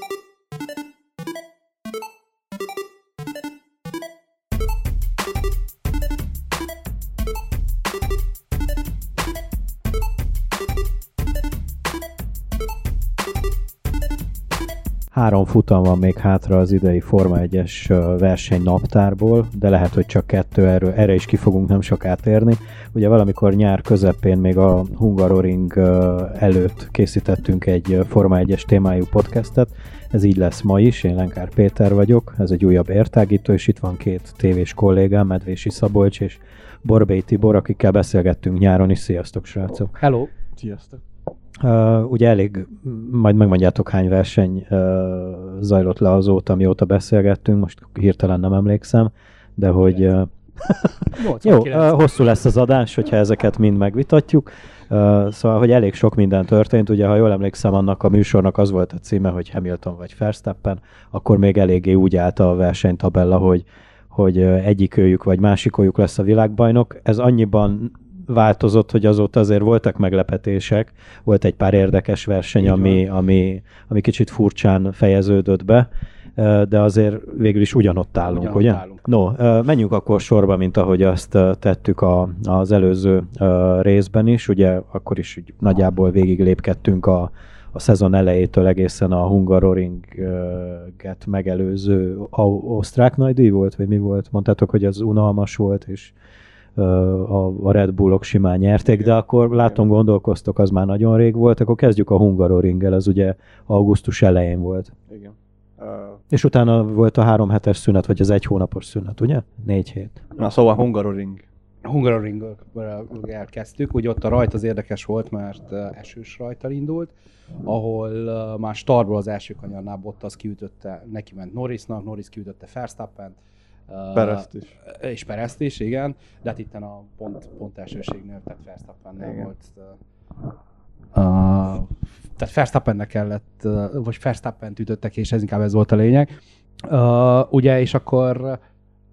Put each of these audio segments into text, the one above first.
thank you Három futam van még hátra az idei Forma 1-es verseny naptárból, de lehet, hogy csak kettő, erről, erre is ki fogunk nem sok átérni. Ugye valamikor nyár közepén még a Hungaroring előtt készítettünk egy Forma 1-es témájú podcastet, ez így lesz ma is, én Lenkár Péter vagyok, ez egy újabb értágító, és itt van két tévés kollégám, Medvési Szabolcs és Borbély Tibor, akikkel beszélgettünk nyáron is. Sziasztok, srácok! Hello! Sziasztok! Uh, ugye elég, majd megmondjátok hány verseny uh, zajlott le azóta, mióta beszélgettünk, most hirtelen nem emlékszem, de hogy uh, jó, uh, hosszú lesz az adás, hogyha ezeket mind megvitatjuk. Uh, szóval, hogy elég sok minden történt, ugye, ha jól emlékszem, annak a műsornak az volt a címe, hogy Hamilton vagy Verstappen, akkor még eléggé úgy állt a versenytabella, hogy, hogy egyikőjük vagy másikőjük lesz a világbajnok. Ez annyiban változott, hogy azóta azért voltak meglepetések, volt egy pár érdekes verseny, ami, ami, ami kicsit furcsán fejeződött be, de azért végül is ugyanott állunk, ugyanott ugye? Állunk. No, menjünk akkor sorba, mint ahogy azt tettük a, az előző részben is, ugye akkor is úgy nagyjából végig lépkedtünk a, a szezon elejétől egészen a Hungaroringet megelőző osztrák nagydíj volt, vagy mi volt? Mondtátok, hogy az unalmas volt, és a, Red Bullok simán nyerték, de akkor látom gondolkoztok, az már nagyon rég volt, akkor kezdjük a Hungaroringgel, az ugye augusztus elején volt. Igen. Uh, és utána volt a három hetes szünet, vagy az egy hónapos szünet, ugye? Négy hét. Na szóval Hungaroring. Hungaroring elkezdtük, ugye ott a rajt az érdekes volt, mert esős rajtal indult, ahol már startból az első kanyarnál Bottas kiütötte, neki ment Norrisnak, Norris kiütötte Verstappen, Perezt is. Uh, és Perezt is, igen. De hát itt a pont, pont elsőségnél, tehát Verstappennél volt. Uh, tehát Verstappennek kellett, uh, vagy Verstappen ütöttek, és ez inkább ez volt a lényeg. Uh, ugye, és akkor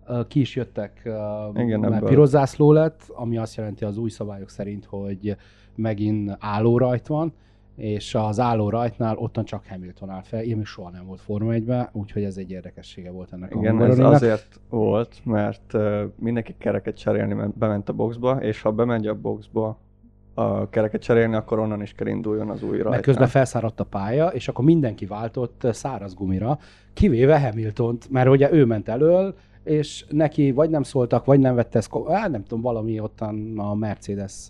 uh, ki is jöttek, uh, Igen, mert piros zászló lett, ami azt jelenti az új szabályok szerint, hogy megint álló rajt van, és az álló rajtnál ottan csak Hamilton áll fel, én még soha nem volt Forma 1 úgyhogy ez egy érdekessége volt ennek Igen, a ez azért volt, mert uh, mindenki kereket cserélni bement a boxba, és ha bemegy a boxba a kereket cserélni, akkor onnan is kell induljon az új rajtnál. Mert közben felszáradt a pálya, és akkor mindenki váltott száraz gumira, kivéve Hamiltont, mert ugye ő ment elől, és neki vagy nem szóltak, vagy nem vette ezt, nem tudom, valami ottan a Mercedes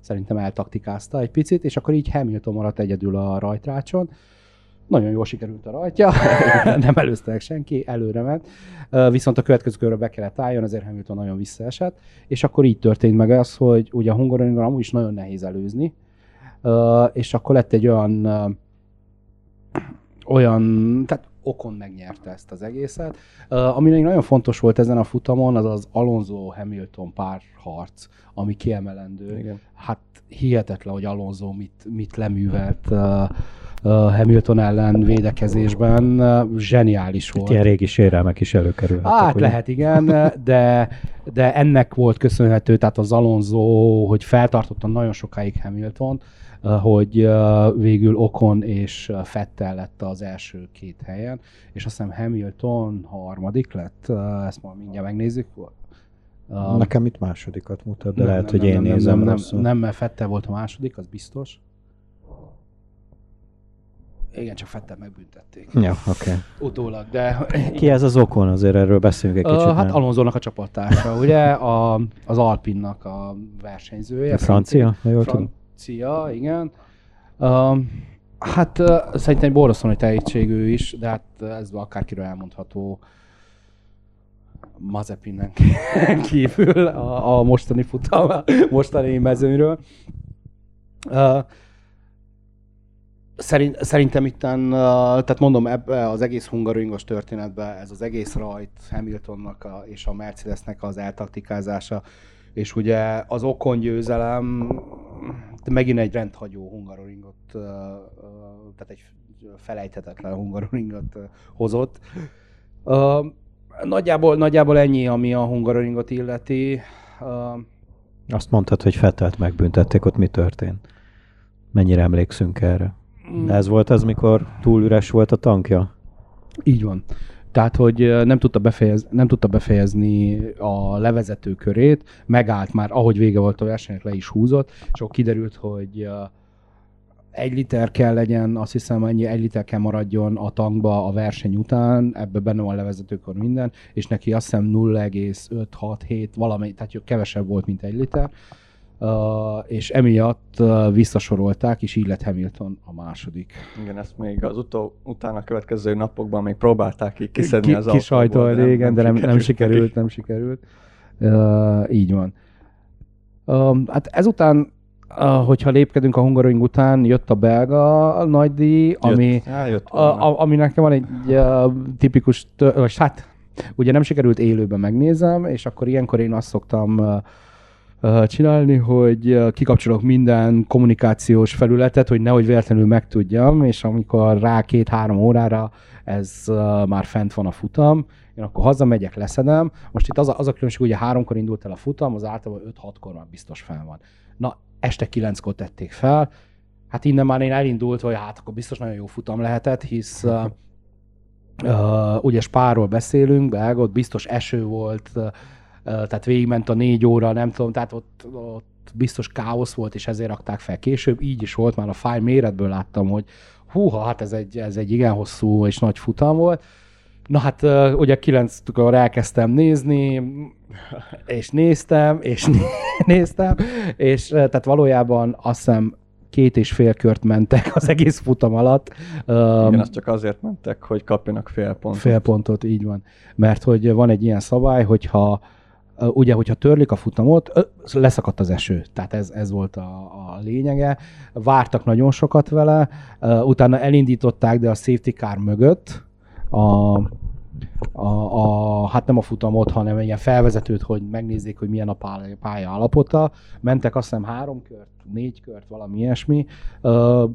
szerintem eltaktikázta egy picit, és akkor így Hamilton maradt egyedül a rajtrácson. Nagyon jól sikerült a rajtja, nem előzte meg senki, előre ment. Viszont a következő körre be kellett álljon, azért Hamilton nagyon visszaesett, és akkor így történt meg az, hogy ugye a Hungaroringen amúgy is nagyon nehéz előzni, és akkor lett egy olyan olyan, tehát Okon megnyerte ezt az egészet. Uh, ami még nagyon fontos volt ezen a futamon, az az Alonso-Hamilton párharc, ami kiemelendő. Igen. Hát hihetetlen, hogy Alonso mit, mit leművelt uh, uh, Hamilton ellen védekezésben. Uh, zseniális volt. Itt ilyen régi sérelmek is előkerülhettek. Hát ugye? lehet, igen, de, de ennek volt köszönhető, tehát az Alonso, hogy feltartotta nagyon sokáig Hamilton, hogy végül Okon és Fettel lett az első két helyen, és azt hiszem Hamilton harmadik lett, ezt már mindjárt megnézzük. Nekem itt másodikat mutat, de nem, lehet, nem, hogy én nem, nézem nem, nem, nem, mert Fettel volt a második, az biztos. Igen, csak Fettel megbüntették. Ja, oké. Okay. Utólag, de... Ki ez az okon? Azért erről beszélünk egy kicsit. Uh, hát Alonzónak a csapattársa, ugye? A, az Alpinnak a versenyzője. A francia, ha jól tudom francia, igen. Uh, hát uh, szerintem egy borzasztó nagy tehetségű is, de hát ez akárkiről elmondható. Mazepinnen kívül a, a mostani futam, mostani mezőnyről. Uh, Szerint, szerintem itt, tehát mondom, ebbe az egész hungaringos történetbe ez az egész rajt Hamiltonnak a, és a Mercedesnek az eltaktikázása, és ugye az okon győzelem megint egy rendhagyó hungaroringot, tehát egy felejthetetlen hungaroringot hozott. Nagyjából, nagyjából ennyi, ami a hungaroringot illeti. Azt mondtad, hogy Fettelt megbüntették, ott mi történt? Mennyire emlékszünk erre? Ez volt az, mikor túl üres volt a tankja? Így van. Tehát, hogy nem tudta, befejez, nem tudta befejezni a levezető körét, megállt már, ahogy vége volt a versenynek, le is húzott, és akkor kiderült, hogy egy liter kell legyen, azt hiszem ennyi egy liter kell maradjon a tankba a verseny után, ebbe benne van levezetőkor minden, és neki azt hiszem 0,5-6-7 valami, tehát kevesebb volt, mint egy liter, és emiatt uh, visszasorolták, és így lett Hamilton a második. Igen, ezt még az utó, utána következő napokban még próbálták így kiszedni Ki, az autóból. igen, de nem, nem sikerült, nem sikerült. Uh, így van. Uh, hát ezután hogyha lépkedünk a Hungaroring után, jött a belga a nagy díj, ami, jött. A, a, ami nekem van egy uh, tipikus, vagy hát ugye nem sikerült élőben megnézem, és akkor ilyenkor én azt szoktam uh, csinálni, hogy kikapcsolok minden kommunikációs felületet, hogy nehogy véletlenül megtudjam, és amikor rá két-három órára ez már fent van a futam, én akkor hazamegyek, leszedem. Most itt az a, az a különbség, ugye háromkor indult el a futam, az általában 5-6-kor már biztos fel van. Na, este kilenckor tették fel. Hát innen már én elindult, hogy hát akkor biztos nagyon jó futam lehetett, hisz uh, uh, ugye Spáról beszélünk, belga, ott biztos eső volt, uh, tehát végigment a négy óra, nem tudom, tehát ott, ott biztos káosz volt, és ezért rakták fel később. Így is volt, már a fáj méretből láttam, hogy húha, hát ez egy, ez egy igen hosszú és nagy futam volt. Na hát ugye kilenckor elkezdtem nézni, és néztem, és néztem, és tehát valójában azt hiszem két és fél kört mentek az egész futam alatt. Igen, azt csak azért mentek, hogy kapjanak fél pontot. Fél pontot, így van. Mert hogy van egy ilyen szabály, hogyha ugye, hogyha törlik a futamot, leszakadt az eső, tehát ez, ez volt a, a lényege. Vártak nagyon sokat vele, utána elindították, de a safety car mögött, a, a, a, hát nem a futamot, hanem egy ilyen felvezetőt, hogy megnézzék, hogy milyen a pálya, pálya állapota. Mentek azt hiszem három kört, négy kört, valami ilyesmi. Uh,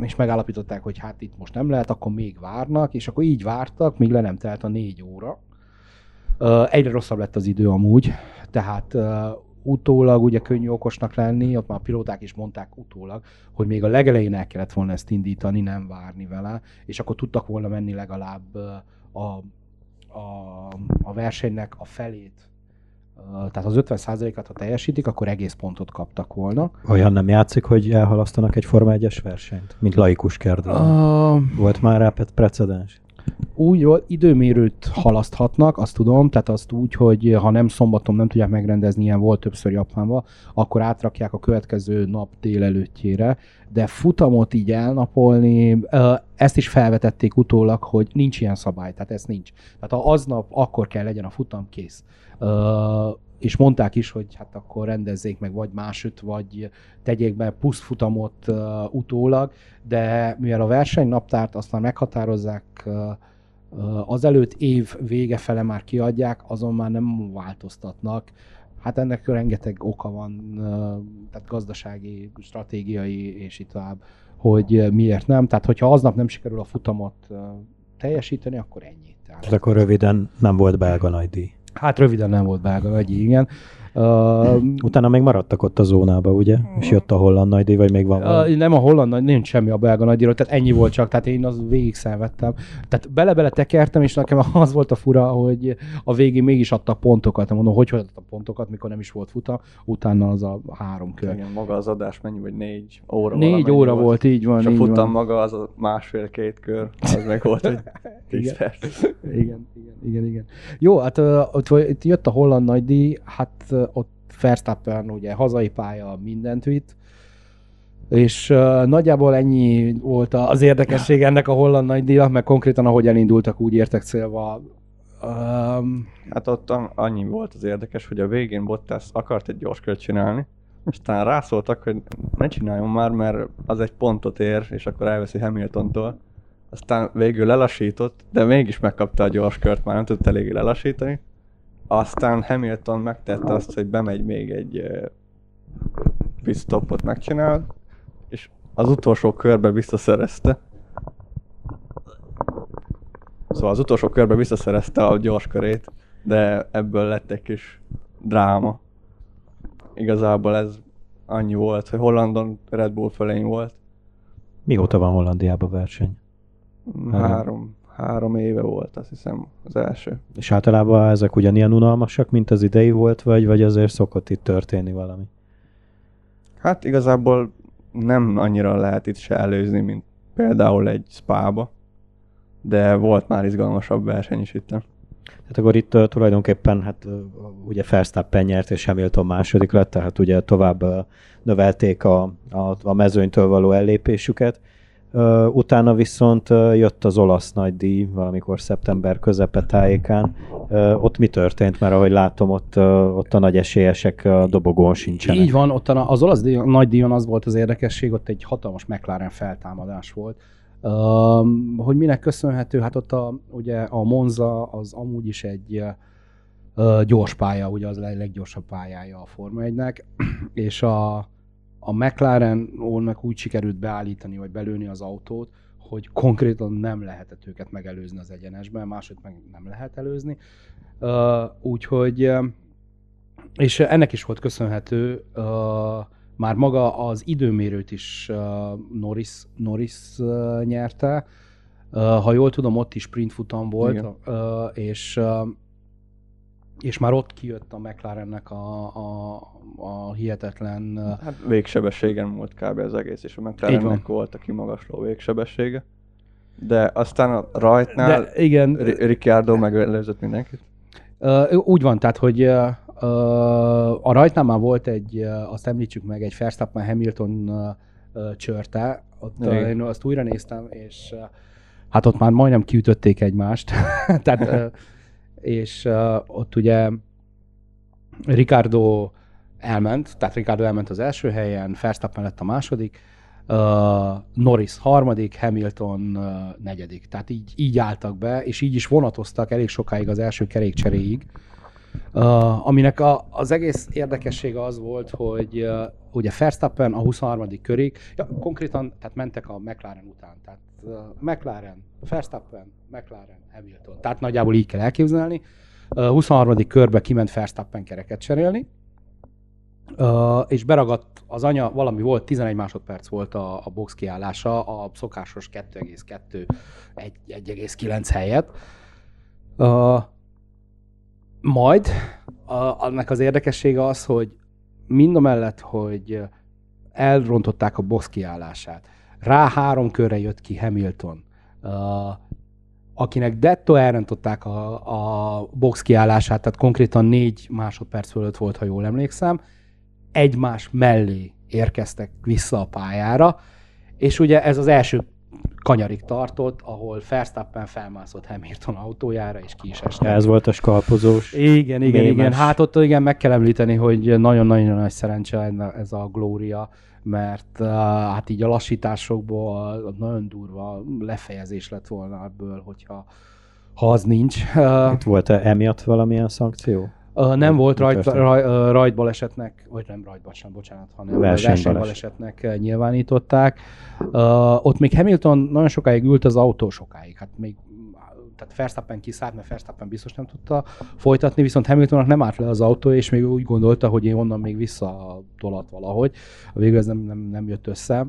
és megállapították, hogy hát itt most nem lehet, akkor még várnak, és akkor így vártak, míg le nem telt a négy óra. Egyre rosszabb lett az idő amúgy, tehát utólag ugye könnyű okosnak lenni, ott már a pilóták is mondták utólag, hogy még a legelején el kellett volna ezt indítani, nem várni vele, és akkor tudtak volna menni legalább a, a, a versenynek a felét tehát az 50%-at, ha teljesítik, akkor egész pontot kaptak volna. Olyan nem játszik, hogy elhalasztanak egy Forma 1-es versenyt, mint laikus kérdően. Uh, Volt már rá precedens? Úgy időmérőt halaszthatnak, azt tudom, tehát azt úgy, hogy ha nem szombaton nem tudják megrendezni, ilyen volt többször Japánban, akkor átrakják a következő nap délelőttjére, de futamot így elnapolni, ezt is felvetették utólag, hogy nincs ilyen szabály, tehát ez nincs. Tehát aznap akkor kell legyen a futam, kész és mondták is, hogy hát akkor rendezzék meg vagy másütt, vagy tegyék be puszfutamot uh, utólag, de mivel a versenynaptárt azt már meghatározzák uh, azelőtt év vége fele már kiadják, azon már nem változtatnak. Hát ennek rengeteg oka van, uh, tehát gazdasági, stratégiai és itt tovább, hogy miért nem. Tehát, hogyha aznap nem sikerül a futamot teljesíteni, akkor ennyi. Tehát, akkor röviden nem volt belga nagy díj. Hát röviden nem volt belga vagy, igen. Uh, Utána még maradtak ott a zónába, ugye? És jött a holland nagydíj, vagy még van uh, Nem a holland nagy, nincs semmi a belga nagydíjról, tehát ennyi volt csak, tehát én az végig szenvedtem. Tehát bele-bele tekertem, és nekem az volt a fura, hogy a végén mégis adta pontokat. Mondom, hogy hogy adta pontokat, mikor nem is volt futa, utána az a három kör. Igen, maga az adás mennyi, vagy négy óra Négy óra volt, volt, így van. És a futam van. maga az a másfél-két kör, az meg volt, hogy tíz perc. Igen, igen, igen, igen. Jó, hát uh, ott, ott jött a holland nagydíj, hát uh, ott Verstappen ugye hazai pálya mindent vitt, és uh, nagyjából ennyi volt az érdekesség ennek a holland nagydíjnak, mert konkrétan ahogy elindultak, úgy értek célba. Um, hát ott annyi volt az érdekes, hogy a végén Bottas akart egy gyors kört csinálni, aztán rászóltak, hogy ne csináljon már, mert az egy pontot ér, és akkor elveszi Hamiltontól. Aztán végül lelassított, de mégis megkapta a gyors kört, már nem tudta eléggé lelassítani. Aztán Hamilton megtette azt, hogy bemegy még egy pitstopot megcsinál, és az utolsó körbe visszaszerezte. Szóval az utolsó körbe visszaszerezte a gyors körét, de ebből lett egy kis dráma. Igazából ez annyi volt, hogy Hollandon Red Bull fölény volt, Mióta van Hollandiában verseny? Három, három éve volt, azt hiszem, az első. És általában ezek ugyanilyen unalmasak, mint az idei volt, vagy, vagy azért szokott itt történni valami? Hát igazából nem annyira lehet itt se előzni, mint például egy spába, de volt már izgalmasabb verseny is itt. Tehát akkor itt uh, tulajdonképpen hát uh, ugye Verstappen nyert és Hamilton második lett, tehát ugye tovább uh, növelték a, a, a mezőnytől való ellépésüket. Utána viszont jött az olasz nagydíj valamikor szeptember közepe tájékán. Ott mi történt? Mert ahogy látom, ott, ott a nagy esélyesek a dobogón sincsenek. Így van, ott az olasz díj, nagydíjon az volt az érdekesség, ott egy hatalmas McLaren feltámadás volt hogy minek köszönhető? Hát ott a, ugye a Monza az amúgy is egy gyors pálya, ugye az a leggyorsabb pályája a Forma 1-nek, és a, a McLaren ónak úgy sikerült beállítani, vagy belőni az autót, hogy konkrétan nem lehetett őket megelőzni az egyenesben, máshogy meg nem lehet előzni. Úgyhogy, és ennek is volt köszönhető, már maga az időmérőt is Norris, Norris nyerte. Ha jól tudom, ott is sprint futam volt, uh, és és már ott kijött a McLarennek a, a, a hihetetlen... Hát végsebességen volt kb. az egész, és a McLarennek volt a kimagasló végsebessége. De aztán a rajtnál De igen, Ricciardo megelőzött mindenkit? Úgy van, tehát hogy a rajtnál már volt egy, azt említsük meg, egy Verstappen Hamilton csörte, ott én azt újra néztem, és hát ott már majdnem kiütötték egymást. Tehát, és ott ugye Ricardo elment, tehát Ricardo elment az első helyen, Verstappen lett a második, uh, Norris harmadik, Hamilton uh, negyedik. Tehát így, így álltak be, és így is vonatoztak elég sokáig az első kerékcseréig. Uh, aminek a, az egész érdekessége az volt, hogy uh, ugye Verstappen a 23. körig, ja, konkrétan tehát mentek a McLaren után, tehát uh, McLaren, Verstappen, McLaren, Hamilton. Tehát nagyjából így kell elképzelni. Uh, 23. körbe kiment Verstappen kereket cserélni, és beragadt az anya, valami volt, 11 másodperc volt a, a box kiállása, a szokásos 2,2, 1,9 helyett. Majd a, annak az érdekessége az, hogy mind a mellett, hogy elrontották a box kiállását, rá három körre jött ki Hamilton, uh, akinek detto elrontották a, a box kiállását, tehát konkrétan négy másodperc fölött volt, ha jól emlékszem, egymás mellé érkeztek vissza a pályára, és ugye ez az első kanyarig tartott, ahol Verstappen felmászott Hamilton autójára, és ki is estek. Ez volt a skalpozós. Igen, igen, mémes. igen. Hát ott igen, meg kell említeni, hogy nagyon-nagyon nagy szerencse ez a Glória, mert uh, hát így a lassításokból nagyon durva lefejezés lett volna ebből, hogyha ha az nincs. Uh, Itt volt-e emiatt valamilyen szankció? Uh, nem volt rajt, raj, uh, rajtbalesetnek, vagy nem rajtbaleset, bocsánat, hanem versenybalesetnek uh, nyilvánították. Uh, ott még Hamilton nagyon sokáig ült az autó sokáig, hát még tehát Verstappen kiszállt, mert Verstappen biztos nem tudta folytatni, viszont Hamiltonnak nem állt le az autó, és még úgy gondolta, hogy én onnan még vissza tolat valahogy. A végül ez nem, nem, nem jött össze.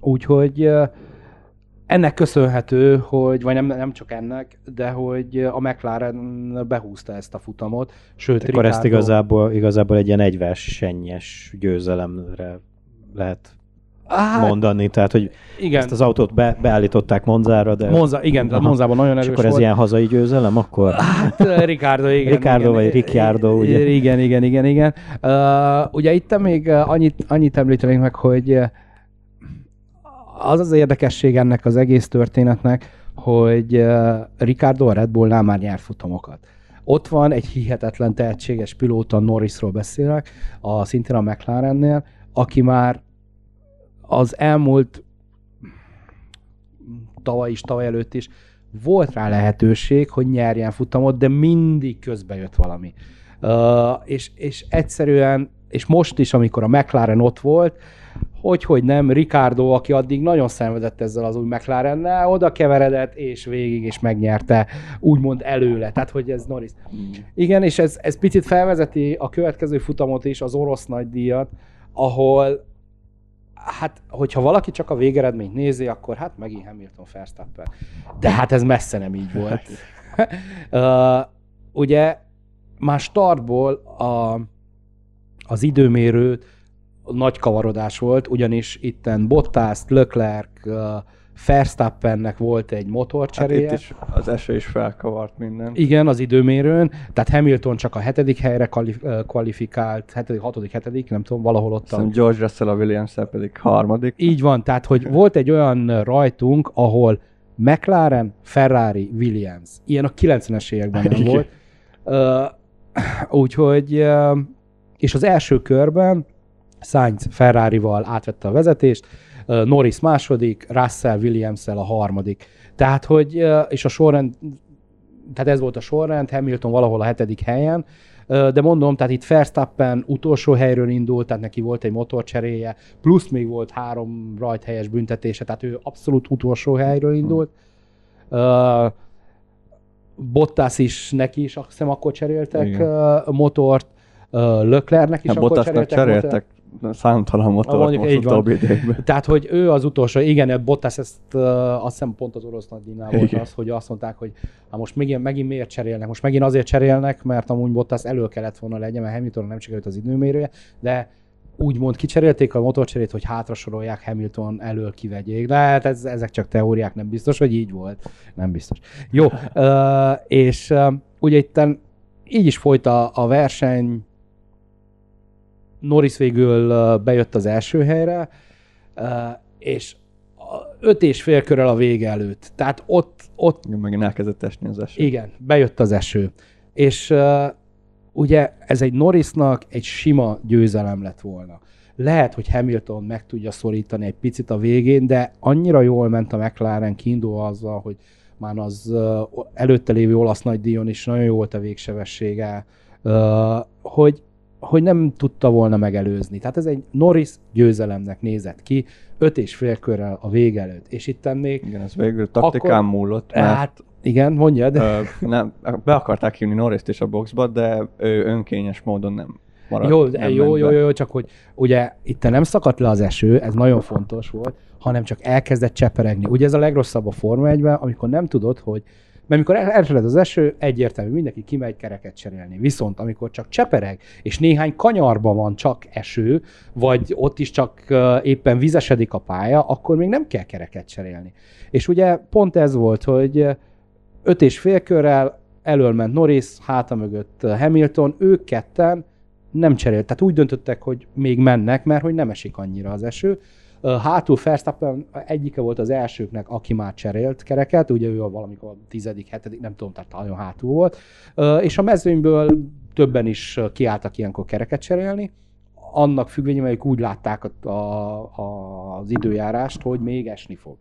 Úgyhogy ennek köszönhető, hogy, vagy nem, nem csak ennek, de hogy a McLaren behúzta ezt a futamot. Sőt, Akkor Ricardo... ezt igazából, igazából egy ilyen egyversenyes győzelemre lehet Hát, mondani, tehát hogy igen. ezt az autót be, beállították Monzára, de... Monza, igen, tehát Monzában nagyon erős És akkor ez volt. ilyen hazai győzelem, akkor? Hát Ricardo, igen. Ricardo igen, vagy Ricciardo, ugye? Igen, igen, igen, igen. Uh, ugye itt még annyit, annyit említenénk meg, hogy az az érdekesség ennek az egész történetnek, hogy Ricardo a Red Bullnál már nyert futamokat. Ott van egy hihetetlen tehetséges pilóta, Norrisról beszélek, a, szintén a McLarennél, aki már az elmúlt tavaly is, tavaly előtt is volt rá lehetőség, hogy nyerjen futamot, de mindig közbe jött valami. Uh, és, és egyszerűen, és most is, amikor a McLaren ott volt, hogy, hogy nem, Ricardo, aki addig nagyon szenvedett ezzel az új McLarennel, oda keveredett, és végig, és megnyerte, úgymond előle. Tehát, hogy ez Norris. Igen, és ez, ez picit felvezeti a következő futamot is, az orosz nagydíjat, ahol hát, hogyha valaki csak a végeredményt nézi, akkor hát megint Hamilton Verstappen. De hát ez messze nem így volt. uh, ugye már startból a, az időmérőt nagy kavarodás volt, ugyanis itten Bottas, Leclerc, uh, Verstappennek volt egy motorcseréje. Hát itt is az eső is felkavart minden. Igen, az időmérőn. Tehát Hamilton csak a hetedik helyre kvalifikált, hetedik, hatodik, hetedik, nem tudom, valahol ott. A... George Russell a williams pedig harmadik. Így van, tehát hogy volt egy olyan rajtunk, ahol McLaren, Ferrari, Williams. Ilyen a 90-es években nem volt. Uh, úgyhogy, uh, és az első körben Sainz Ferrari-val átvette a vezetést, Norris második, Russell williams a harmadik. Tehát, hogy, és a sorrend, tehát ez volt a sorrend, Hamilton valahol a hetedik helyen, de mondom, tehát itt Verstappen utolsó helyről indult, tehát neki volt egy motorcseréje, plusz még volt három rajthelyes büntetése, tehát ő abszolút utolsó helyről indult. Uh, Bottas is neki is, azt hiszem, akkor cseréltek Igen. motort, Löklernek is ja, akkor cseréltek, cseréltek motort számtalan motor mondjuk, most így van. Tehát, hogy ő az utolsó, igen, Bottas ezt uh, azt hiszem pont az orosz nagydíjnál volt az, hogy azt mondták, hogy hát most megint, megint miért cserélnek? Most megint azért cserélnek, mert amúgy Bottas elő kellett volna legyen, mert Hamilton nem sikerült az időmérője, de úgymond kicserélték a motorcserét, hogy hátrasorolják Hamilton elől kivegyék. De hát ez, ezek csak teóriák, nem biztos, hogy így volt. Nem biztos. Jó, uh, és uh, ugye itt így is folyt a, a verseny, Norris végül bejött az első helyre, és öt és fél körrel a vége előtt. Tehát ott... ott igen, megint elkezdett esni az eső. Igen, bejött az eső. És ugye ez egy Norrisnak egy sima győzelem lett volna. Lehet, hogy Hamilton meg tudja szorítani egy picit a végén, de annyira jól ment a McLaren kiindul azzal, hogy már az előtte lévő olasz nagydíjon is nagyon jó volt a végsebessége, hogy hogy nem tudta volna megelőzni. Tehát ez egy Norris győzelemnek nézett ki, öt és fél körrel a vége előtt. És itt még... Igen, ez végül taktikán akkor, múlott, mert... Hát, igen, mondjad. Ö, nem, be akarták hívni Norris-t is a boxba, de ő önkényes módon nem maradt. Jó, nem jó, jó, jó, jó, csak hogy ugye itt nem szakadt le az eső, ez nagyon fontos volt, hanem csak elkezdett cseperegni. Ugye ez a legrosszabb a Forma 1 amikor nem tudod, hogy mert amikor elfeled az eső, egyértelmű, mindenki kimegy kereket cserélni. Viszont amikor csak csepereg, és néhány kanyarban van csak eső, vagy ott is csak éppen vizesedik a pálya, akkor még nem kell kereket cserélni. És ugye pont ez volt, hogy öt és fél körrel elől ment Norris, háta mögött Hamilton, ők ketten nem cserélt. Tehát úgy döntöttek, hogy még mennek, mert hogy nem esik annyira az eső. Hátul Verstappen egyike volt az elsőknek, aki már cserélt kereket, ugye ő a valamikor a tizedik, hetedik, nem tudom, tehát nagyon hátul volt. És a mezőnyből többen is kiálltak ilyenkor kereket cserélni. Annak függvényében, hogy úgy látták a, a, az időjárást, hogy még esni fog.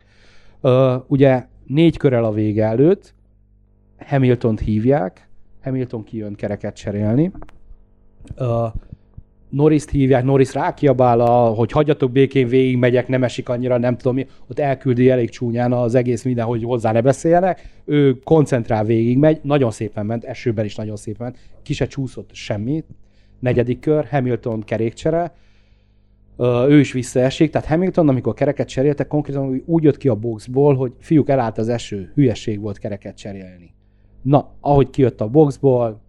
Ugye négy körrel a vége előtt Hamilton-t hívják, Hamilton kijön kereket cserélni. Norris-t hívják, Norris rákiabál, a, hogy hagyjatok békén, végig megyek, nem esik annyira, nem tudom mi, ott elküldi elég csúnyán az egész minden, hogy hozzá ne beszéljenek, ő koncentrál végig megy, nagyon szépen ment, esőben is nagyon szépen ment, ki se csúszott semmi, negyedik kör, Hamilton kerékcsere, ő is visszaesik, tehát Hamilton, amikor kereket cseréltek, konkrétan úgy jött ki a boxból, hogy fiúk elállt az eső, hülyeség volt kereket cserélni. Na, ahogy kijött a boxból,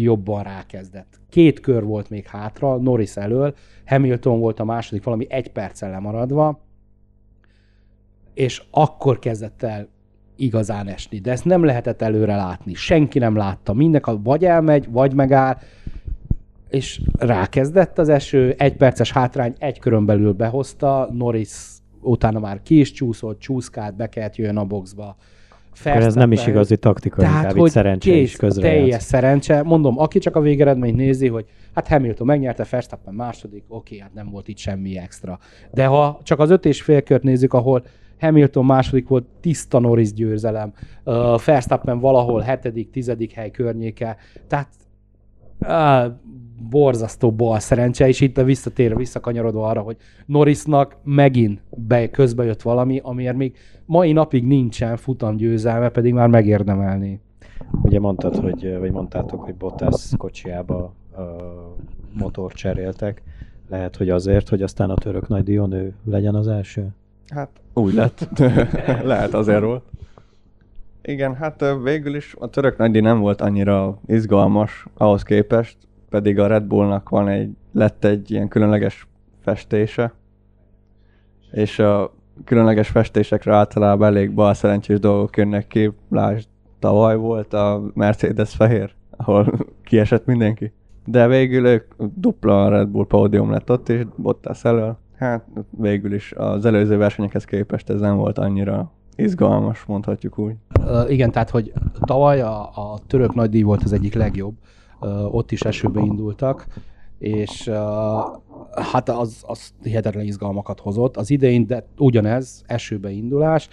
jobban rákezdett. Két kör volt még hátra, Norris elől, Hamilton volt a második, valami egy perccel lemaradva, és akkor kezdett el igazán esni. De ezt nem lehetett előre látni. Senki nem látta. Mindenki vagy elmegy, vagy megáll, és rákezdett az eső, egy perces hátrány egy körön belül behozta, Norris utána már ki is csúszott, csúszkált, be kellett jön a boxba. Akkor ez nem is igazi taktika, Tehát, inkább hogy szerencse kész, is közre teljes szerencse. Mondom, aki csak a végeredményt nézi, hogy hát Hamilton megnyerte, Verstappen második, oké, hát nem volt itt semmi extra. De ha csak az öt és fél kört nézzük, ahol Hamilton második volt, tiszta Norris győzelem, uh, Verstappen valahol hetedik, tizedik hely környéke, tehát uh, borzasztó bal szerencse, és itt visszatérve, visszakanyarodva arra, hogy Norrisnak megint be, közbe jött valami, amiért még mai napig nincsen futam győzelme, pedig már megérdemelné. Ugye mondtad, hogy, vagy mondtátok, hogy Bottas kocsiába motor cseréltek. Lehet, hogy azért, hogy aztán a török nagy Dion ő legyen az első? Hát úgy lett. Lehet azért volt. Igen, hát végül is a török nagydi nem volt annyira izgalmas ahhoz képest, pedig a Red Bullnak van egy, lett egy ilyen különleges festése, és a különleges festésekre általában elég bal szerencsés dolgok jönnek ki. Lásd, tavaly volt a Mercedes fehér, ahol kiesett mindenki. De végül ők dupla Red Bull pódium lett ott, és Bottas elől. Hát végül is az előző versenyekhez képest ez nem volt annyira izgalmas, mondhatjuk úgy. Uh, igen, tehát hogy tavaly a, a török nagydíj volt az egyik legjobb. Uh, ott is esőbe indultak, és uh, hát az, az hihetetlen izgalmakat hozott. Az idején, de ugyanez, esőbe indulás,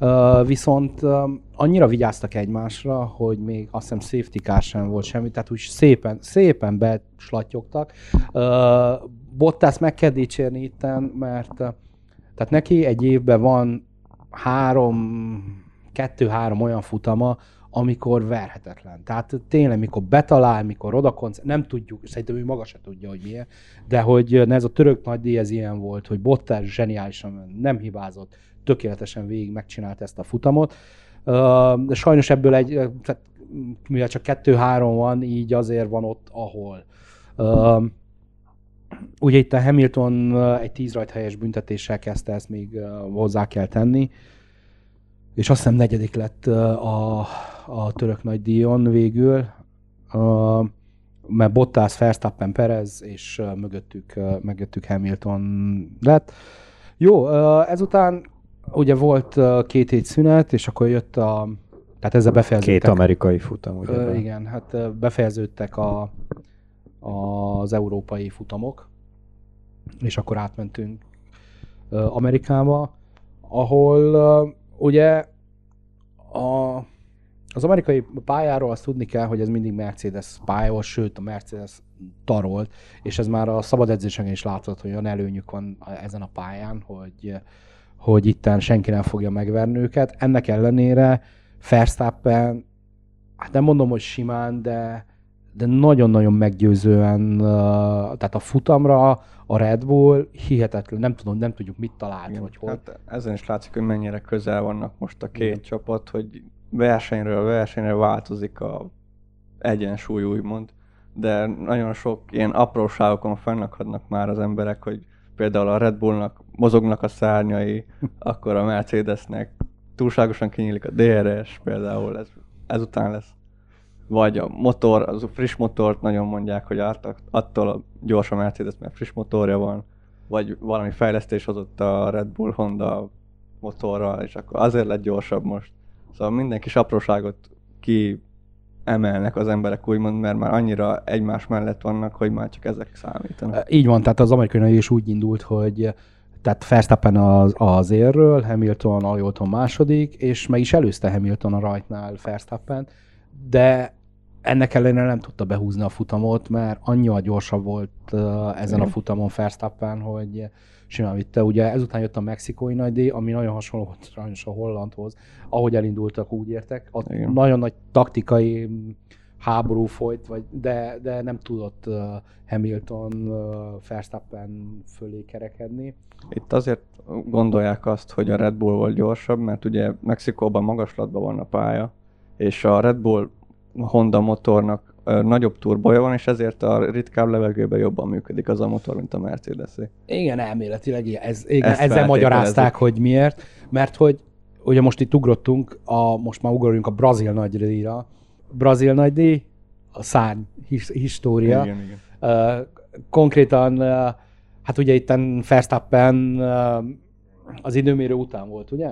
Uh, viszont uh, annyira vigyáztak egymásra, hogy még azt hiszem safety car sem volt semmi, tehát úgy szépen, szépen beslattyogtak. Uh, Bottas meg kell dicsérni itten, mert tehát neki egy évben van három, kettő-három olyan futama, amikor verhetetlen. Tehát tényleg, mikor betalál, mikor oda nem tudjuk, szerintem ő maga se tudja, hogy milyen, de hogy ez a török nagydíj, ez ilyen volt, hogy Bottas zseniálisan nem hibázott, tökéletesen végig megcsinált ezt a futamot. De sajnos ebből egy, tehát mivel csak kettő-három van, így azért van ott, ahol. Ugye itt a Hamilton egy tíz helyes büntetéssel kezdte, ezt még hozzá kell tenni, és azt hiszem negyedik lett a, a török nagy díjon végül, mert Bottas, Verstappen, Perez, és mögöttük, mögöttük Hamilton lett. Jó, ezután ugye volt két hét szünet, és akkor jött a... Tehát ezzel befejeződtek. Két amerikai futam, ugye? Igen, hát befejeződtek a, az európai futamok, és akkor átmentünk Amerikába, ahol ugye a, az amerikai pályáról azt tudni kell, hogy ez mindig Mercedes pálya sőt a Mercedes tarolt, és ez már a szabad edzéseken is látszott, hogy olyan előnyük van ezen a pályán, hogy hogy itten senki nem fogja megverni őket. Ennek ellenére Verstappen, hát nem mondom, hogy simán, de, de nagyon-nagyon meggyőzően, tehát a futamra a Red Bull hihetetlen, nem tudom, nem tudjuk mit talált, Igen, vagy hol. Hát ezen is látszik, hogy mennyire közel vannak most a két Igen. csapat, hogy versenyről versenyre változik a egyensúly, úgymond. De nagyon sok ilyen apróságokon fennakadnak már az emberek, hogy például a Red Bullnak mozognak a szárnyai, akkor a Mercedesnek túlságosan kinyílik a DRS például, ez, ezután lesz. Vagy a motor, az a friss motort nagyon mondják, hogy attól a gyors a Mercedes, mert friss motorja van, vagy valami fejlesztés hozott a Red Bull Honda motorral, és akkor azért lett gyorsabb most. Szóval minden kis apróságot ki emelnek az emberek úgymond, mert már annyira egymás mellett vannak, hogy már csak ezek számítanak. Így van, tehát az amerikai is úgy indult, hogy tehát Verstappen az, az érről, Hamilton Aljóton második, és meg is előzte Hamilton a rajtnál Verstappen, de ennek ellenére nem tudta behúzni a futamot, mert annyira gyorsabb volt uh, ezen Igen. a futamon Verstappen, hogy simán vitte. Ugye ezután jött a mexikói nagy ami nagyon hasonló volt sajnos a hollandhoz. Ahogy elindultak, úgy értek. Ott Igen. nagyon nagy taktikai háború folyt, vagy, de, de nem tudott uh, Hamilton uh, Verstappen fölé kerekedni. Itt azért gondolják azt, hogy a Red Bull volt gyorsabb, mert ugye Mexikóban magaslatban van a pálya, és a Red Bull Honda motornak nagyobb turbója van, és ezért a ritkább levegőben jobban működik az a motor, mint a mercedes -é. Igen, elméletileg ez, igen, ezzel magyarázták, hogy miért, mert hogy ugye most itt ugrottunk, a, most már ugorjunk a brazil nagydíjra. Brazil nagydíj, a szárny his, história. Igen, igen. Uh, konkrétan, uh, hát ugye itt Verstappen uh, az időmérő után volt, ugye?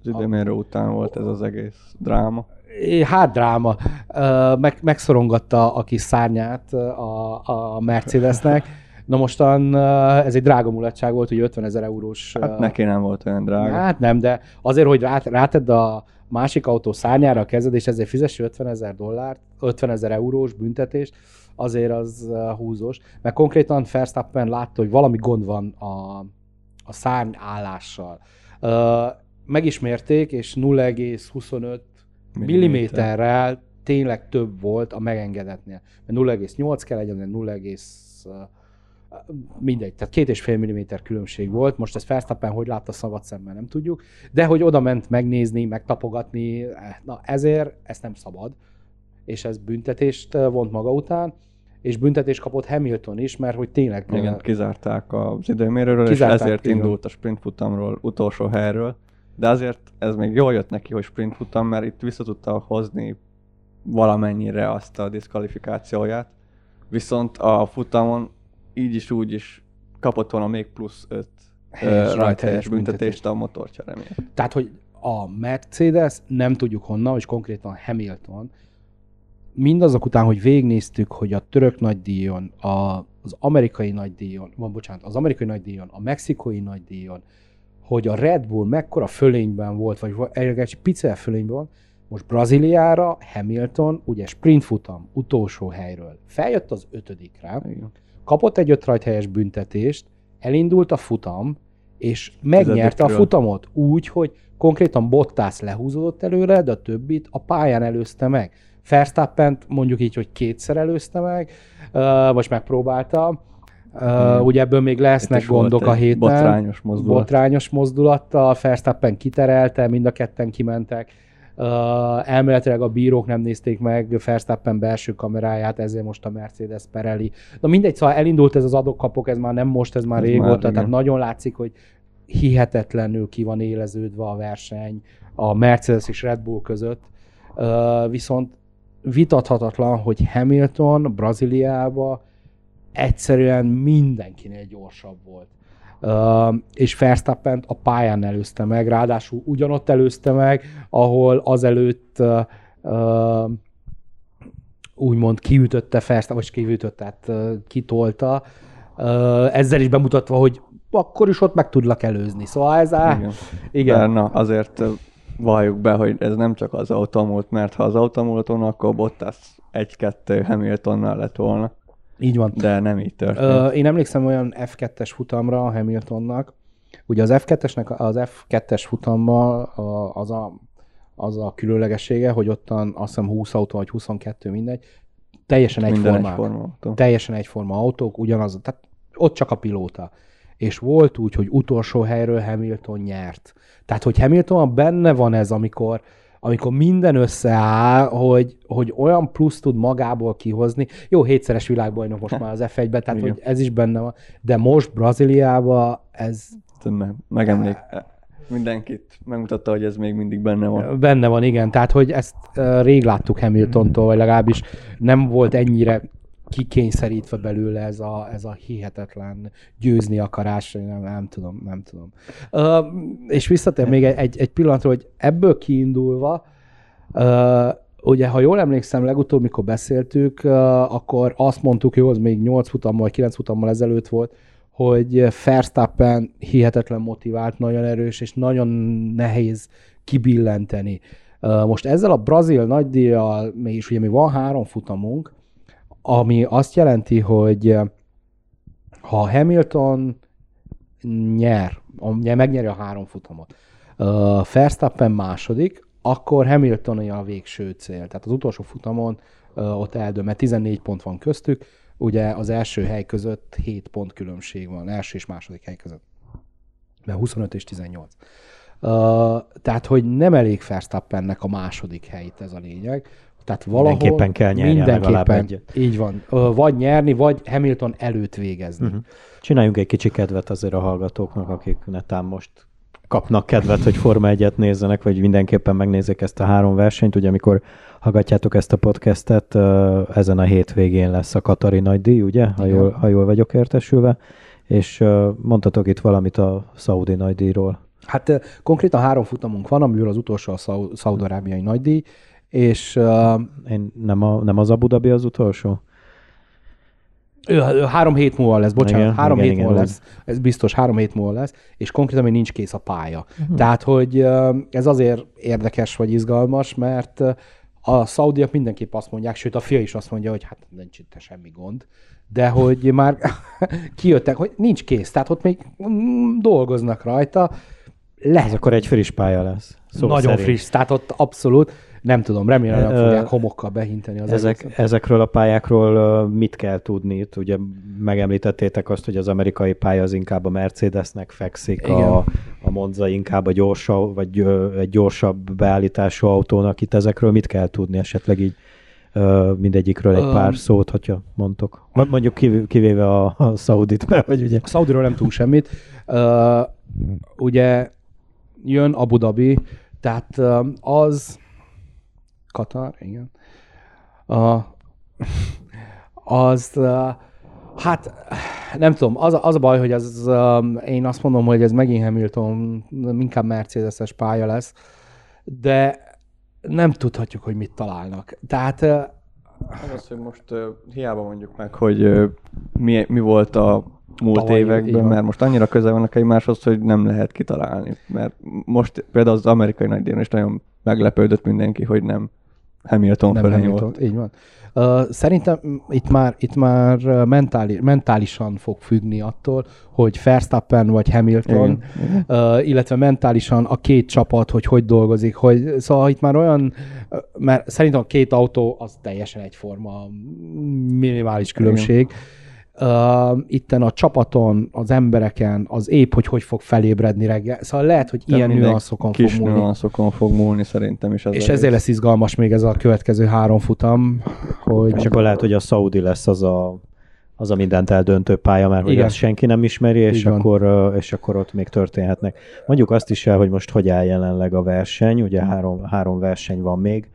Az időmérő után volt ez az egész dráma hát dráma, meg, megszorongatta a kis szárnyát a, a Mercedesnek. Na mostan ez egy drága mulatság volt, hogy 50 ezer eurós... Hát neki nem volt olyan drága. Hát nem, de azért, hogy rá, rátedd a másik autó szárnyára a kezed, és ezért fizessi 50 ezer dollárt, 50 ezer eurós büntetést, azért az húzós. Mert konkrétan Verstappen látta, hogy valami gond van a, a szárny állással. megismerték, és 0,25 milliméterrel tényleg több volt a megengedetnél. Mert 0,8 kell legyen, 0, mindegy, tehát két és fél milliméter különbség volt. Most ezt Verstappen hogy látta szabad szemben, nem tudjuk. De hogy oda ment megnézni, megtapogatni, na ezért ezt nem szabad. És ez büntetést vont maga után és büntetés kapott Hamilton is, mert hogy tényleg... Igen, a... kizárták az időmérőről, kizárták, és ezért igen. indult a sprint futamról, utolsó helyről. De azért ez még jól jött neki, hogy sprint futam, mert itt vissza tudta hozni valamennyire azt a diszkvalifikációját. Viszont a futamon így is úgy is kapott volna még plusz 5 rajthelyes büntetést a motorcsere miatt. Tehát, hogy a Mercedes, nem tudjuk honnan, és konkrétan Hamilton, mindazok után, hogy végnéztük, hogy a török nagydíjon, a, az amerikai nagydíjon, van bocsánat, az amerikai nagydíjon, a mexikói nagydíjon, hogy a Red Bull mekkora fölényben volt, vagy egy picel fölényben van, most Brazíliára Hamilton, ugye sprint futam, utolsó helyről, feljött az ötödikre, Igen. kapott egy öt helyes büntetést, elindult a futam, és megnyerte a futamot úgy, hogy konkrétan Bottas lehúzódott előre, de a többit a pályán előzte meg. verstappen mondjuk így, hogy kétszer előzte meg, vagy megpróbálta, Uh, ugye ebből még lesznek gondok a héten. Botrányos mozdulat. Botrányos mozdulattal, Verstappen kiterelte, mind a ketten kimentek. Uh, elméletileg a bírók nem nézték meg Verstappen belső kameráját, ezért most a Mercedes pereli. Na mindegy, szóval elindult ez az adokkapok, ez már nem most, ez már ez régóta, már, tehát nagyon látszik, hogy hihetetlenül ki van éleződve a verseny a Mercedes és Red Bull között. Uh, viszont vitathatatlan, hogy Hamilton Brazíliába egyszerűen mindenkinél gyorsabb volt. Uh, és verstappen a pályán előzte meg, ráadásul ugyanott előzte meg, ahol azelőtt uh, uh, úgymond kiütötte Verstappen, vagy kiütötte, uh, kitolta, uh, ezzel is bemutatva, hogy akkor is ott meg tudlak előzni. Szóval ez a... Igen. igen. De na, azért valljuk be, hogy ez nem csak az automult, mert ha az automult volna, akkor Bottas egy-kettő Hamiltonnal lett volna. Így van. De nem így történt. én emlékszem olyan F2-es futamra a Hamiltonnak. Ugye az F2-esnek, az F2-es futammal az a, az a különlegessége, hogy ottan azt hiszem 20 autó, vagy 22, mindegy, teljesen egyforma. egyforma autó. Teljesen egyforma autók, ugyanaz, tehát ott csak a pilóta. És volt úgy, hogy utolsó helyről Hamilton nyert. Tehát, hogy Hamilton benne van ez, amikor amikor minden összeáll, hogy, hogy olyan plusz tud magából kihozni. Jó, hétszeres világbajnok most már az F1-ben, tehát hogy ez is benne van, de most Brazíliában ez... Nem, megemlék, mindenkit megmutatta, hogy ez még mindig benne van. Benne van, igen. Tehát, hogy ezt rég láttuk Hamiltontól, vagy legalábbis nem volt ennyire kikényszerítve belőle ez a, ez a hihetetlen győzni akarás, nem, nem tudom, nem tudom. Uh, és visszatér még egy, egy pillanatra, hogy ebből kiindulva, uh, ugye, ha jól emlékszem, legutóbb, mikor beszéltük, uh, akkor azt mondtuk, hogy az még 8 futammal, vagy 9 futammal ezelőtt volt, hogy Verstappen hihetetlen motivált, nagyon erős, és nagyon nehéz kibillenteni. Most ezzel a brazil nagydíjjal, mégis ugye mi van három futamunk, ami azt jelenti, hogy eh, ha Hamilton nyer, megnyeri a három futamot, uh, Verstappen második, akkor Hamilton a végső cél. Tehát az utolsó futamon uh, ott eldől, mert 14 pont van köztük, ugye az első hely között 7 pont különbség van, első és második hely között. Mert 25 és 18. Uh, tehát, hogy nem elég Verstappennek a második helyét ez a lényeg, tehát valahol mindenképpen kell nyerni mindenképpen, egyet. Így van. Vagy nyerni, vagy Hamilton előtt végezni. Uh-huh. Csináljunk egy kicsi kedvet azért a hallgatóknak, akik netán most kapnak kedvet, hogy Forma 1 nézzenek, vagy mindenképpen megnézzék ezt a három versenyt. Ugye, amikor hallgatjátok ezt a podcastet, ezen a hétvégén lesz a Katari nagy díj, ugye, ha jól, ha jól vagyok értesülve, és mondhatok itt valamit a Szaudi nagy díjról. Hát konkrétan három futamunk van, amiből az utolsó a Szaudarábiai nagydíj, és uh, Én nem, a, nem az Abu Dhabi az utolsó? Ő, három hét múlva lesz, bocsánat, igen, három igen, hét igen, múlva lesz, ez biztos három hét múlva lesz, és konkrétan még nincs kész a pálya. Uh-huh. Tehát, hogy ez azért érdekes vagy izgalmas, mert a szaudiak mindenképp azt mondják, sőt a fia is azt mondja, hogy hát nincs itt semmi gond, de hogy már kijöttek, hogy nincs kész, tehát ott még mm, dolgoznak rajta. Lehet. Ez akkor egy friss pálya lesz. Szó Nagyon szerint. friss, tehát ott abszolút nem tudom, remélem nem fogják homokkal behinteni az Ezek, egészet. Ezekről a pályákról mit kell tudni? Itt ugye megemlítettétek azt, hogy az amerikai pálya az inkább a Mercedesnek fekszik, Igen. a, a Monza inkább a gyorsabb, vagy egy gyorsabb beállítású autónak. Itt ezekről mit kell tudni esetleg így? mindegyikről egy pár um, szót, hogyha mondtok. Mondjuk kivéve a, a Saudit, mert hogy ugye... A Saudiról nem túl semmit. Uh, ugye jön Abu Dhabi, tehát az Katar, igen. A, az, hát nem tudom, az, az a baj, hogy az, én azt mondom, hogy ez megint Hamilton, inkább Mercedes-es pálya lesz, de nem tudhatjuk, hogy mit találnak. Tehát az az, hogy most uh, hiába mondjuk meg, hogy uh, mi, mi volt a múlt Tavaly, években, mert most annyira közel vannak egymáshoz, hogy nem lehet kitalálni. Mert most például az amerikai nagydíjon is nagyon meglepődött mindenki, hogy nem Hamilton nem Hamilton, Így van. Uh, szerintem itt már, itt már mentáli, mentálisan fog függni attól, hogy Verstappen vagy Hamilton, igen, Uh, illetve mentálisan a két csapat, hogy hogy dolgozik, hogy szóval itt már olyan, mert szerintem a két autó az teljesen egyforma, minimális különbség. Igen uh, itten a csapaton, az embereken, az épp, hogy hogy fog felébredni reggel. Szóval lehet, hogy Te ilyen nüanszokon fog múlni. nüanszokon fog múlni szerintem is. Ez és ezért lesz izgalmas még ez a következő három futam. Hogy... És akkor lehet, hogy a Saudi lesz az a az a mindent eldöntő pálya, mert hogy ezt senki nem ismeri, és akkor, és akkor ott még történhetnek. Mondjuk azt is el, hogy most hogy áll jelenleg a verseny, ugye három, három verseny van még,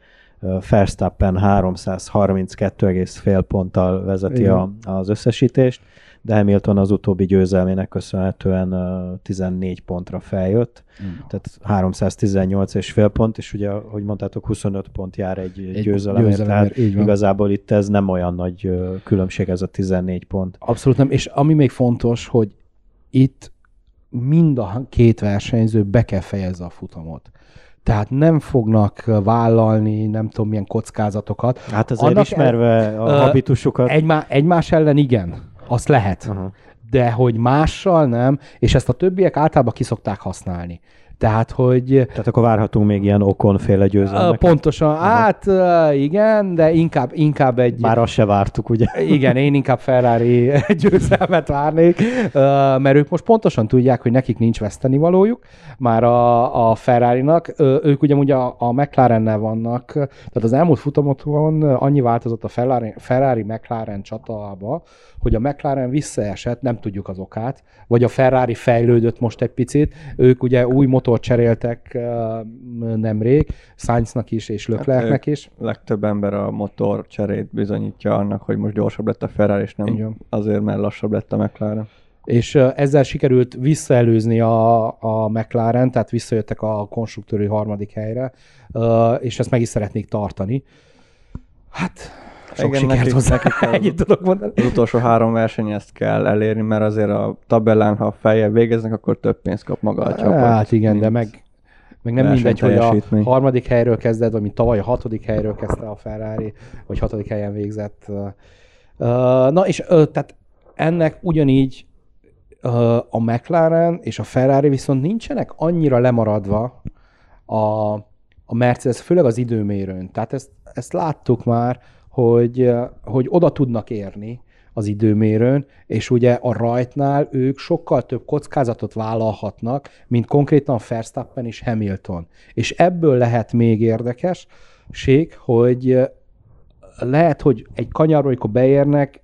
Verstappen 332,5 ponttal vezeti a, az összesítést, de Hamilton az utóbbi győzelmének köszönhetően 14 pontra feljött, mm. tehát 318 és fél pont, és ugye, hogy mondtátok, 25 pont jár egy, egy győzelemért, győzelemért tehát igazából itt ez nem olyan nagy különbség ez a 14 pont. Abszolút nem, és ami még fontos, hogy itt mind a két versenyző be kell fejezze a futamot tehát nem fognak vállalni nem tudom milyen kockázatokat. Hát azért Annak ismerve el, a habitusukat. Egymá, egymás ellen igen, azt lehet. Uh-huh. De hogy mással nem, és ezt a többiek általában kiszokták használni. Tehát, hogy... Tehát akkor várhatunk még ilyen okonféle győzelmeket? Pontosan, Aha. hát igen, de inkább, inkább egy... Már azt se vártuk, ugye? Igen, én inkább Ferrari győzelmet várnék, mert ők most pontosan tudják, hogy nekik nincs vesztenivalójuk, már a, a Ferrari-nak. Ők ugyanúgy a, a McLarennel vannak, tehát az elmúlt futamokon annyi változott a Ferrari, Ferrari-McLaren csatába, hogy a McLaren visszaesett, nem tudjuk az okát, vagy a Ferrari fejlődött most egy picit, ők ugye új motor cseréltek nemrég, Sainznak is és hát is. Legtöbb ember a motor cserét bizonyítja annak, hogy most gyorsabb lett a Ferrari, és nem Igen. azért, mert lassabb lett a McLaren. És ezzel sikerült visszaelőzni a, a McLaren, tehát visszajöttek a konstruktőri harmadik helyre, és ezt meg is szeretnék tartani. Hát sok Igen, sikert nekik, hozzá. Nekik Ennyit tudok mondani. Az utolsó három verseny ezt kell elérni, mert azért a tabellán, ha fejjel végeznek, akkor több pénzt kap maga a csapat. Hát igen, de meg, meg nem mindegy, hogy a harmadik helyről kezded, vagy mint tavaly a hatodik helyről kezdte a Ferrari, vagy hatodik helyen végzett. Na és tehát ennek ugyanígy a McLaren és a Ferrari viszont nincsenek annyira lemaradva a, a Mercedes, főleg az időmérőn. Tehát ezt, ezt láttuk már, hogy, hogy oda tudnak érni az időmérőn, és ugye a rajtnál ők sokkal több kockázatot vállalhatnak, mint konkrétan Verstappen és Hamilton. És ebből lehet még érdekesség, hogy lehet, hogy egy kanyarról, amikor beérnek,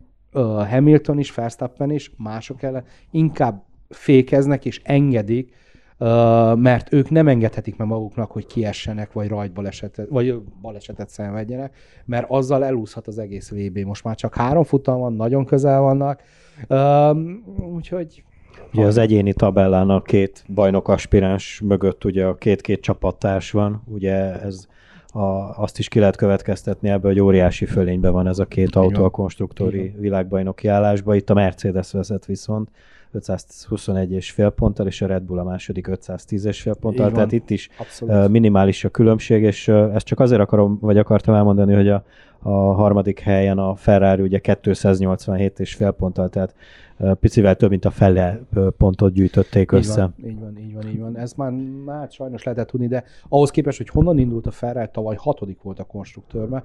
Hamilton is, Verstappen is, mások ellen inkább fékeznek és engedik, mert ők nem engedhetik meg maguknak, hogy kiessenek, vagy rajtbalesetet, vagy balesetet szenvedjenek, mert azzal elúszhat az egész VB. Most már csak három futam van, nagyon közel vannak, úgyhogy Ugye az egyéni tabellán a két bajnok aspiráns mögött ugye a két-két csapattárs van, ugye ez a, azt is ki lehet következtetni ebből, hogy óriási fölényben van ez a két autó a konstruktori világbajnoki állásban. Itt a Mercedes vezet viszont, 521 és fél ponttal, és a Red Bull a második 510 és fél ponttal, tehát itt is Abszolút. minimális a különbség, és ezt csak azért akarom, vagy akartam elmondani, hogy a, a harmadik helyen a Ferrari ugye 287 és fél ponttal, tehát picivel több, mint a fele pontot gyűjtötték így össze. Van, így van, így van, így van. Ez már, már sajnos lehetett tudni, de ahhoz képest, hogy honnan indult a Ferrari, tavaly hatodik volt a konstruktőrbe.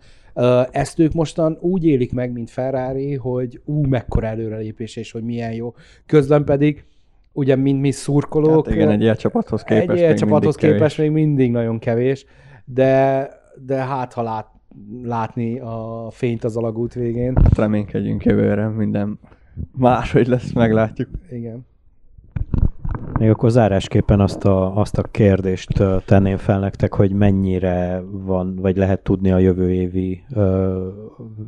Ezt ők mostan úgy élik meg, mint Ferrari, hogy ú, mekkora előrelépés, és hogy milyen jó. Közben pedig ugye, mint mi szurkolók. Hát igen, egy ilyen csapathoz képest Egy ilyen csapathoz képest kevés. még mindig nagyon kevés, de, de hát ha lát, látni a fényt az alagút végén. Hát reménykedjünk jövőre, minden máshogy lesz, meglátjuk. Igen. Még akkor zárásképpen azt a, azt a kérdést tenném fel nektek, hogy mennyire van, vagy lehet tudni a jövő évi ö,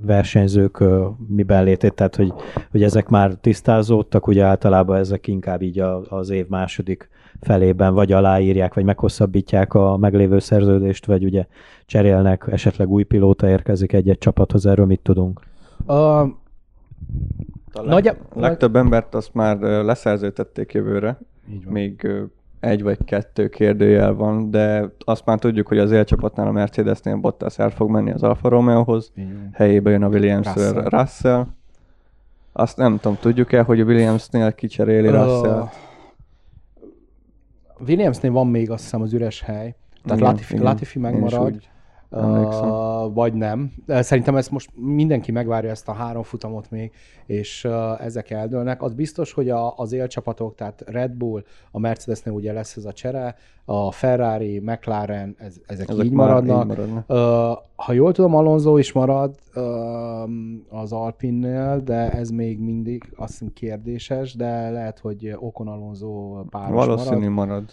versenyzők ö, miben létét, tehát hogy, hogy ezek már tisztázódtak, ugye általában ezek inkább így a, az év második felében vagy aláírják, vagy meghosszabbítják a meglévő szerződést, vagy ugye cserélnek, esetleg új pilóta érkezik egy-egy csapathoz, erről mit tudunk? Uh, a leg, Nagy, legtöbb embert azt már leszerződtették jövőre. Még egy vagy kettő kérdőjel van, de azt már tudjuk, hogy az élcsapatnál a Mercedesnél Bottas el fog menni az Alfa Romeohoz, helyébe jön a Williams Russell. Russell. Azt nem tudom, tudjuk-e, hogy a Williamsnél kicseréli uh, Russell? Williamsnél van még azt hiszem az üres hely, tehát igen, Latifi, igen. Latifi megmarad. Uh, vagy nem. Szerintem ezt most mindenki megvárja ezt a három futamot még, és uh, ezek eldőlnek. Az biztos, hogy a, az élcsapatok, tehát Red Bull, a Mercedesnél ugye lesz ez a csere, a Ferrari, McLaren, ez, ezek, ezek így maradnak. Így maradnak. Uh, ha jól tudom, Alonso is marad uh, az Alpinnél, de ez még mindig azt hiszem kérdéses, de lehet, hogy Okon Alonso páros Valószínű marad. marad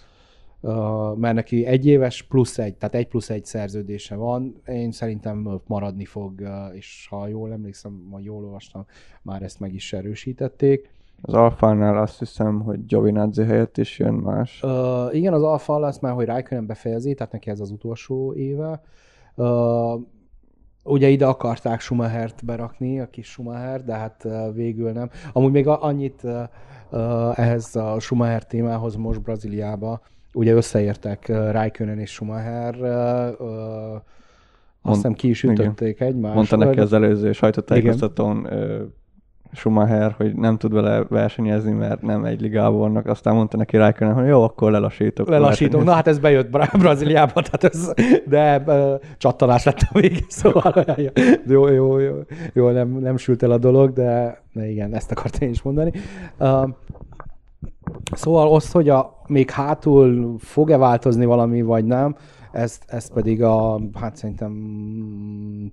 mert neki egy éves plusz egy, tehát egy plusz egy szerződése van, én szerintem maradni fog, és ha jól emlékszem, vagy jól olvastam, már ezt meg is erősítették. Az Alfánál azt hiszem, hogy Giovinazzi helyett is jön más. Uh, igen, az Alfa lesz már, hogy Raikkonen befejezi, tehát neki ez az utolsó éve. Uh, ugye ide akarták Schumachert berakni, a kis Schumacher, de hát uh, végül nem. Amúgy még annyit uh, ehhez a Schumacher témához most Brazíliába, ugye összeértek Raikkonen és Schumacher, azt hiszem ki is ütötték igen. egymást. Mondta neki az előző sajtótájékoztatón Schumacher, hogy nem tud vele versenyezni, mert nem egy ligában vannak. Aztán mondta neki Raikkonen, hogy jó, akkor lelassítok. Lelassítok. Na hát ez bejött Bra- Brazíliába, tehát ez, de uh, csattanás lett a végén, szóval jó, jó, jó, jó nem, nem sült el a dolog, de, de igen, ezt akartam én is mondani. Uh, Szóval az, hogy a, még hátul fog-e változni valami, vagy nem, ezt, ezt pedig a, hát szerintem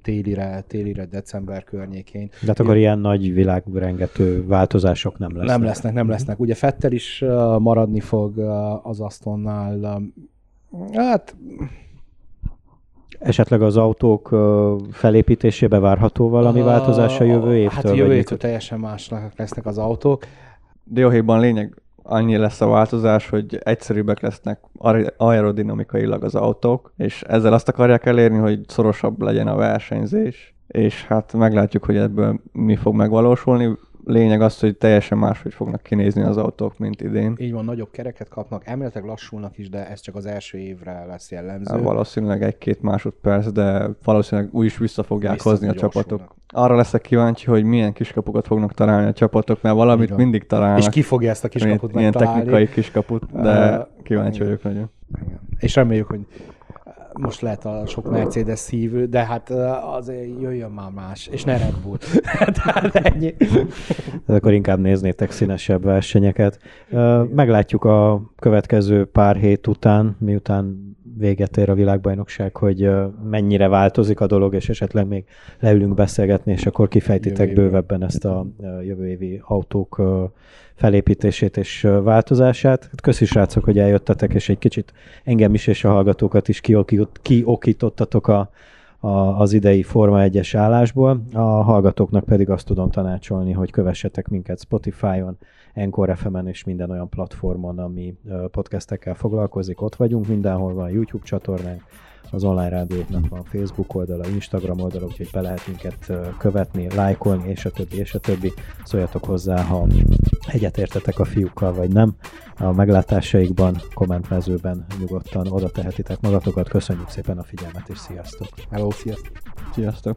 télire, télire, december környékén. De hát akkor ilyen nagy világrengető változások nem lesznek. Nem lesznek, nem lesznek. Ugye Fetter is maradni fog az Astonnál. Hát Esetleg az autók felépítésébe várható valami változás a jövő évtől? Hát jövő évtől teljesen másnak lesznek az autók. Dióhéjban lényeg annyi lesz a változás, hogy egyszerűbbek lesznek aerodinamikailag az autók, és ezzel azt akarják elérni, hogy szorosabb legyen a versenyzés, és hát meglátjuk, hogy ebből mi fog megvalósulni lényeg az, hogy teljesen máshogy fognak kinézni az autók, mint idén. Így van, nagyobb kereket kapnak, elméletileg lassulnak is, de ez csak az első évre lesz jellemző. Hát, valószínűleg egy-két másodperc, de valószínűleg úgy is vissza fogják vissza hozni a csapatok. Arra leszek kíváncsi, hogy milyen kiskapukat fognak találni a csapatok, mert valamit mindig találnak. És ki fogja ezt a kiskaput Ilyen technikai kiskaput, de kíváncsi vagyok nagyon. Igen. És reméljük, hogy most lehet a sok Mercedes szívő, de hát azért jöjjön már más, és ne Red Bull. Tehát ennyi. Akkor inkább néznétek színesebb versenyeket. Meglátjuk a következő pár hét után, miután véget ér a világbajnokság, hogy mennyire változik a dolog, és esetleg még leülünk beszélgetni, és akkor kifejtitek bővebben ezt a jövő évi autók felépítését és változását. Hát köszi srácok, hogy eljöttetek, és egy kicsit engem is és a hallgatókat is kiokítottatok a, a, az idei Forma 1-es állásból. A hallgatóknak pedig azt tudom tanácsolni, hogy kövessetek minket Spotify-on, Encore FM-en és minden olyan platformon, ami podcastekkel foglalkozik. Ott vagyunk, mindenhol van YouTube csatornánk, az online rádióknak van Facebook oldala, Instagram oldala, úgyhogy be lehet minket követni, lájkolni, és a többi, és a többi. Szóljatok hozzá, ha egyetértetek a fiúkkal, vagy nem. A meglátásaikban, kommentmezőben nyugodtan oda tehetitek magatokat. Köszönjük szépen a figyelmet, és sziasztok! Hello, sziasztok! Sziasztok!